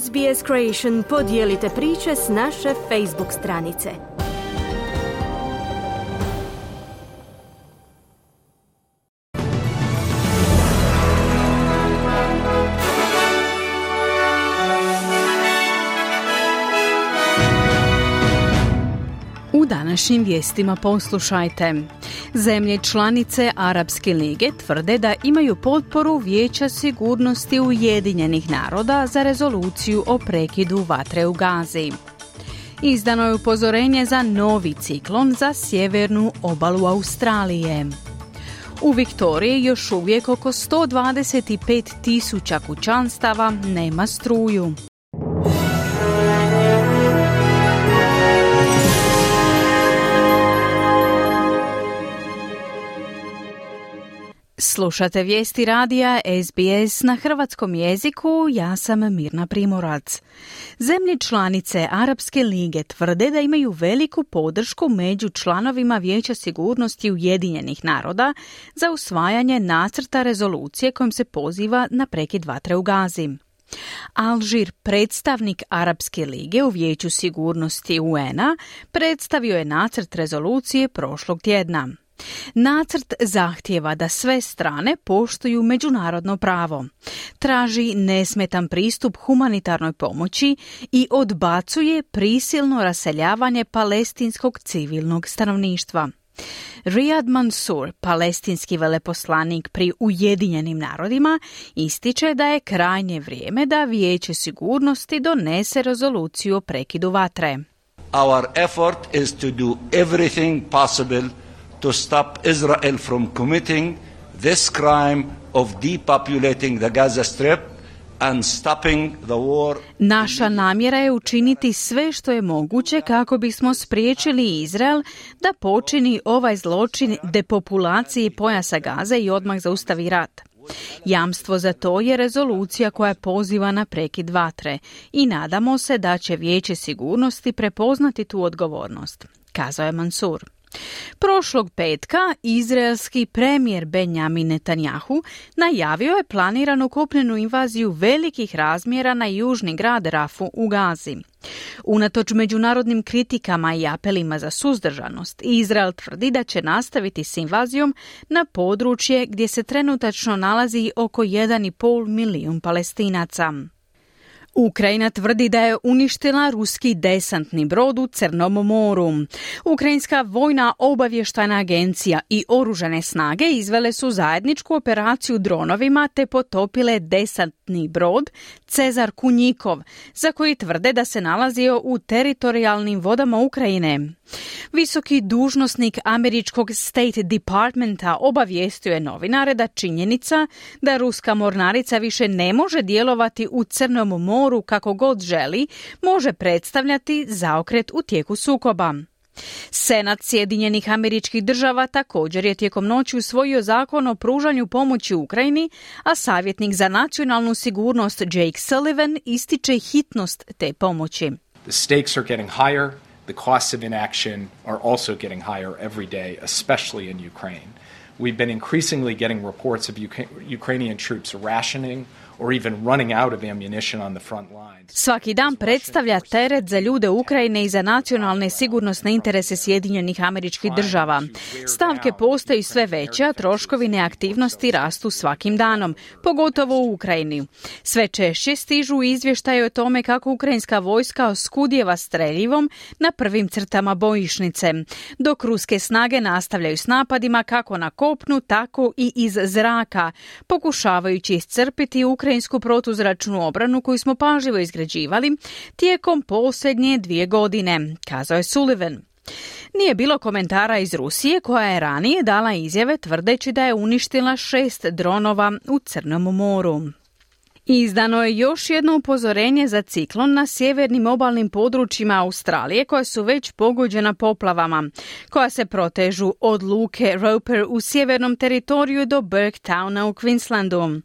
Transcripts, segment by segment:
SBS Creation podijelite priče s naše Facebook stranice. U današnjim vijestima poslušajte. Zemlje članice Arapske lige tvrde da imaju potporu Vijeća sigurnosti Ujedinjenih naroda za rezoluciju o prekidu vatre u Gazi. Izdano je upozorenje za novi ciklon za sjevernu obalu Australije. U Viktoriji još uvijek oko 125 tisuća kućanstava nema struju. Slušate vijesti radija SBS na hrvatskom jeziku, ja sam Mirna Primorac. Zemlje članice Arapske lige tvrde da imaju veliku podršku među članovima Vijeća sigurnosti Ujedinjenih naroda za usvajanje nacrta rezolucije kojom se poziva na prekid vatre u Gazi. Alžir, predstavnik Arapske lige u Vijeću sigurnosti UN-a, predstavio je nacrt rezolucije prošlog tjedna. Nacrt zahtjeva da sve strane poštuju međunarodno pravo, traži nesmetan pristup humanitarnoj pomoći i odbacuje prisilno raseljavanje palestinskog civilnog stanovništva. Riyad Mansour, palestinski veleposlanik pri Ujedinjenim narodima, ističe da je krajnje vrijeme da Vijeće sigurnosti donese rezoluciju o prekidu vatre. Our effort is to do everything possible to stop Israel from committing this crime of depopulating the Gaza Strip and stopping the war. Naša namjera je učiniti sve što je moguće kako bismo spriječili Izrael da počini ovaj zločin depopulacije pojasa Gaza i odmah zaustavi rat. Jamstvo za to je rezolucija koja poziva na prekid vatre i nadamo se da će Vijeće sigurnosti prepoznati tu odgovornost, kazao je Mansur. Prošlog petka izraelski premijer Benjamin Netanjahu najavio je planiranu kopnenu invaziju velikih razmjera na južni grad Rafu u Gazi. Unatoč međunarodnim kritikama i apelima za suzdržanost, Izrael tvrdi da će nastaviti s invazijom na područje gdje se trenutačno nalazi oko 1,5 milijun palestinaca. Ukrajina tvrdi da je uništila ruski desantni brod u Crnom moru. Ukrajinska vojna obavještajna agencija i oružane snage izvele su zajedničku operaciju dronovima te potopile desantni brod Cezar Kunjikov, za koji tvrde da se nalazio u teritorijalnim vodama Ukrajine. Visoki dužnosnik američkog State Departmenta obavijestio je novinare da činjenica da ruska mornarica više ne može djelovati u Crnom moru kako god želi, može predstavljati zaokret u tijeku sukoba. Senat Sjedinjenih američkih država također je tijekom noći usvojio zakon o pružanju pomoći Ukrajini, a savjetnik za nacionalnu sigurnost Jake Sullivan ističe hitnost te pomoći. The stakes are getting higher. The costs of inaction are also getting higher every day, especially in Ukraine. We've been increasingly getting reports of Ukrainian troops rationing or even running out of ammunition on the front lines. Svaki dan predstavlja teret za ljude Ukrajine i za nacionalne sigurnosne interese Sjedinjenih američkih država. Stavke postaju sve veće, a troškovi neaktivnosti rastu svakim danom, pogotovo u Ukrajini. Sve češće stižu izvještaje o tome kako ukrajinska vojska oskudjeva streljivom na prvim crtama bojišnice, dok ruske snage nastavljaju s napadima kako na kopnu, tako i iz zraka, pokušavajući iscrpiti ukrajinsku protuzračnu obranu koju smo pažljivo izgrađivali tijekom posljednje dvije godine, kazao je Sullivan. Nije bilo komentara iz Rusije koja je ranije dala izjave tvrdeći da je uništila šest dronova u Crnom moru. Izdano je još jedno upozorenje za ciklon na sjevernim obalnim područjima Australije koja su već pogođena poplavama, koja se protežu od luke Roper u sjevernom teritoriju do Burktowna u Queenslandu.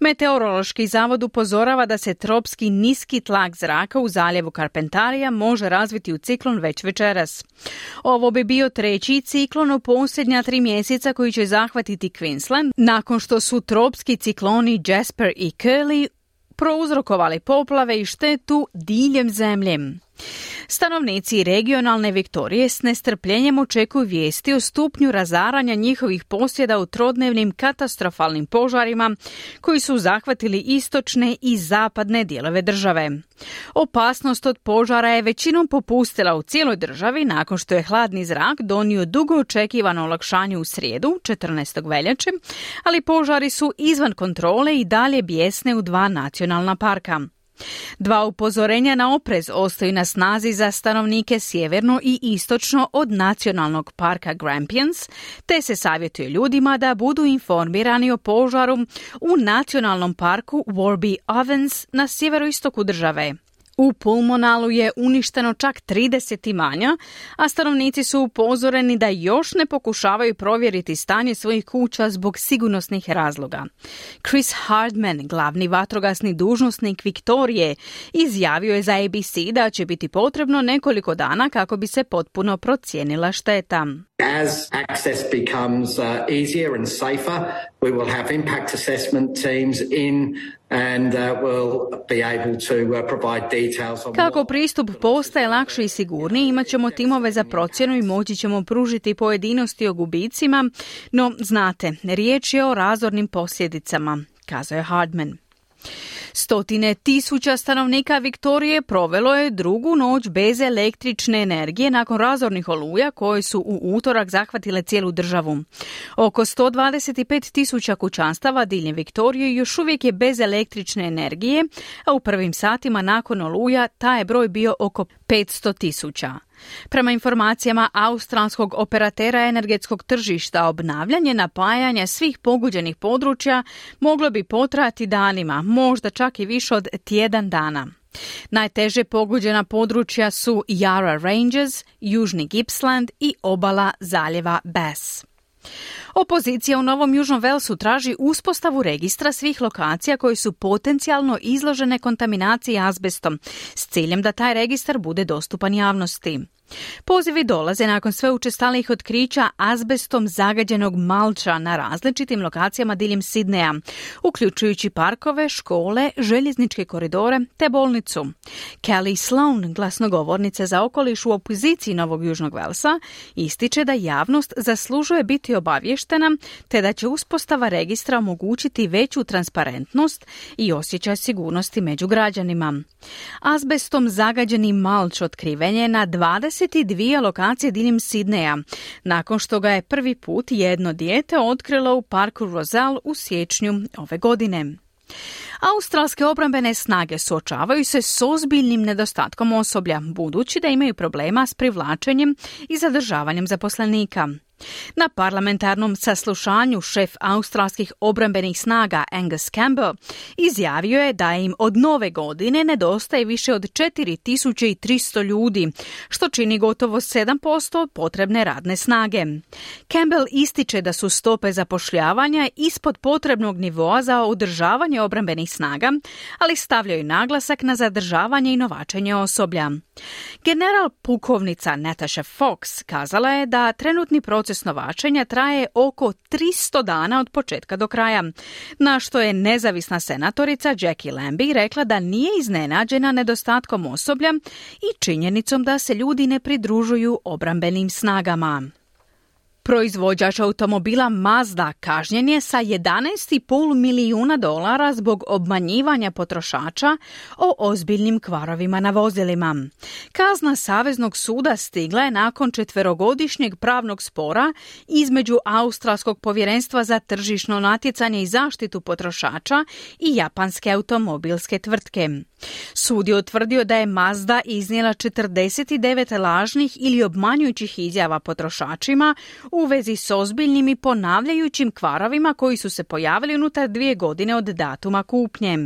Meteorološki zavod upozorava da se tropski niski tlak zraka u zaljevu Carpentarija može razviti u ciklon već večeras. Ovo bi bio treći ciklon u posljednja tri mjeseca koji će zahvatiti Queensland nakon što su tropski cikloni Jasper i Curly prouzrokovali poplave i štetu diljem zemlje. Stanovnici regionalne Viktorije s nestrpljenjem očekuju vijesti o stupnju razaranja njihovih posjeda u trodnevnim katastrofalnim požarima koji su zahvatili istočne i zapadne dijelove države. Opasnost od požara je većinom popustila u cijeloj državi nakon što je hladni zrak donio dugo očekivano olakšanje u srijedu, 14. veljače, ali požari su izvan kontrole i dalje bijesne u dva nacionalna parka. Dva upozorenja na oprez ostaju na snazi za stanovnike sjeverno i istočno od nacionalnog parka Grampians, te se savjetuje ljudima da budu informirani o požaru u nacionalnom parku Warby Ovens na sjeveroistoku države. U Pulmonalu je uništeno čak 30 imanja, a stanovnici su upozoreni da još ne pokušavaju provjeriti stanje svojih kuća zbog sigurnosnih razloga. Chris Hardman, glavni vatrogasni dužnosnik Viktorije, izjavio je za ABC da će biti potrebno nekoliko dana kako bi se potpuno procijenila šteta. As access becomes uh, easier and safer, we will have impact assessment teams in and uh, we'll be able to uh, provide details on Kako pristup postaje lakši i sigurniji, imat ćemo timove za procjenu i moći ćemo pružiti pojedinosti o gubicima, no znate, riječ je o razornim posljedicama, kazao je Hardman. Stotine tisuća stanovnika Viktorije provelo je drugu noć bez električne energije nakon razornih oluja koje su u utorak zahvatile cijelu državu. Oko 125 tisuća kućanstava diljem Viktorije još uvijek je bez električne energije, a u prvim satima nakon oluja taj je broj bio oko 500 tisuća. Prema informacijama australskog operatera energetskog tržišta, obnavljanje napajanja svih poguđenih područja moglo bi potrajati danima, možda čak i više od tjedan dana. Najteže poguđena područja su Yarra Ranges, Južni Gippsland i obala zaljeva Bass. Opozicija u Novom Južnom Velsu traži uspostavu registra svih lokacija koji su potencijalno izložene kontaminaciji azbestom s ciljem da taj registar bude dostupan javnosti. Pozivi dolaze nakon sve učestalih otkrića azbestom zagađenog malča na različitim lokacijama diljem Sidneja, uključujući parkove, škole, željezničke koridore te bolnicu. Kelly Sloan, glasnogovornica za okoliš u opoziciji Novog Južnog Velsa, ističe da javnost zaslužuje biti obavještena te da će uspostava registra omogućiti veću transparentnost i osjećaj sigurnosti među građanima. Azbestom zagađeni malč otkriven je na 20 22 lokacije diljem Sidneja, nakon što ga je prvi put jedno dijete otkrilo u parku Rosal u siječnju ove godine. Australske obrambene snage suočavaju se s ozbiljnim nedostatkom osoblja, budući da imaju problema s privlačenjem i zadržavanjem zaposlenika. Na parlamentarnom saslušanju šef australskih obrambenih snaga Angus Campbell izjavio je da im od nove godine nedostaje više od 4300 ljudi, što čini gotovo 7% potrebne radne snage. Campbell ističe da su stope zapošljavanja ispod potrebnog nivoa za održavanje obrambenih snaga, ali stavljaju naglasak na zadržavanje i novačenje osoblja. General pukovnica Natasha Fox kazala je da trenutni proces novačenja traje oko 300 dana od početka do kraja, na što je nezavisna senatorica Jackie Lambie rekla da nije iznenađena nedostatkom osoblja i činjenicom da se ljudi ne pridružuju obrambenim snagama. Proizvođač automobila Mazda kažnjen je sa 11,5 milijuna dolara zbog obmanjivanja potrošača o ozbiljnim kvarovima na vozilima. Kazna Saveznog suda stigla je nakon četverogodišnjeg pravnog spora između Australskog povjerenstva za tržišno natjecanje i zaštitu potrošača i japanske automobilske tvrtke. Sud je utvrdio da je Mazda iznijela 49 lažnih ili obmanjujućih izjava potrošačima u vezi s ozbiljnim i ponavljajućim kvarovima koji su se pojavili unutar dvije godine od datuma kupnje.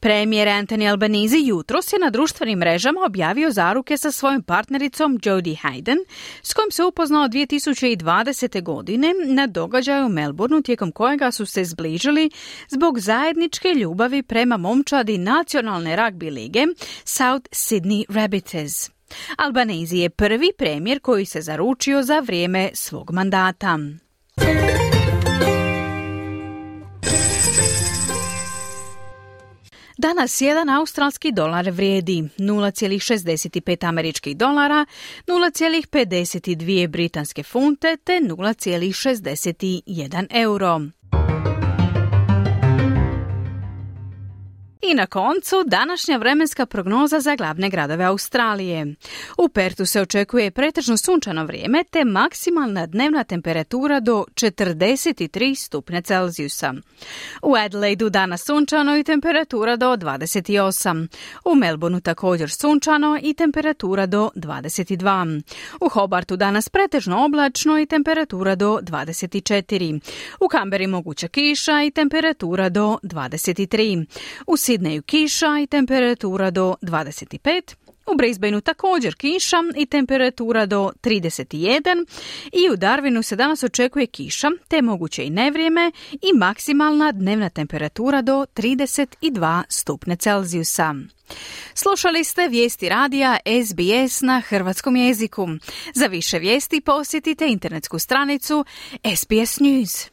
Premijer Anthony Albanese jutros je na društvenim mrežama objavio zaruke sa svojom partnericom Jodie Hayden, s kojim se upoznao 2020. godine na događaju u Melbourneu tijekom kojega su se zbližili zbog zajedničke ljubavi prema momčadi nacionalne rugby lige South Sydney Rabbits. Albanezi je prvi premijer koji se zaručio za vrijeme svog mandata. Danas jedan australski dolar vrijedi 0,65 američkih dolara, 0,52 britanske funte te 0,61 euro. I na koncu današnja vremenska prognoza za glavne gradove Australije. U Pertu se očekuje pretežno sunčano vrijeme te maksimalna dnevna temperatura do 43 stupnja Celzijusa. U Adelaidu danas sunčano i temperatura do 28. U Melbourneu također sunčano i temperatura do 22. U Hobartu danas pretežno oblačno i temperatura do 24. U Kamberi moguća kiša i temperatura do 23. U Sidneju kiša i temperatura do 25, u Brisbaneu također kiša i temperatura do 31 i u Darwinu se danas očekuje kiša te moguće i nevrijeme i maksimalna dnevna temperatura do 32 stupne Celzijusa. Slušali ste vijesti radija SBS na hrvatskom jeziku. Za više vijesti posjetite internetsku stranicu SBS News.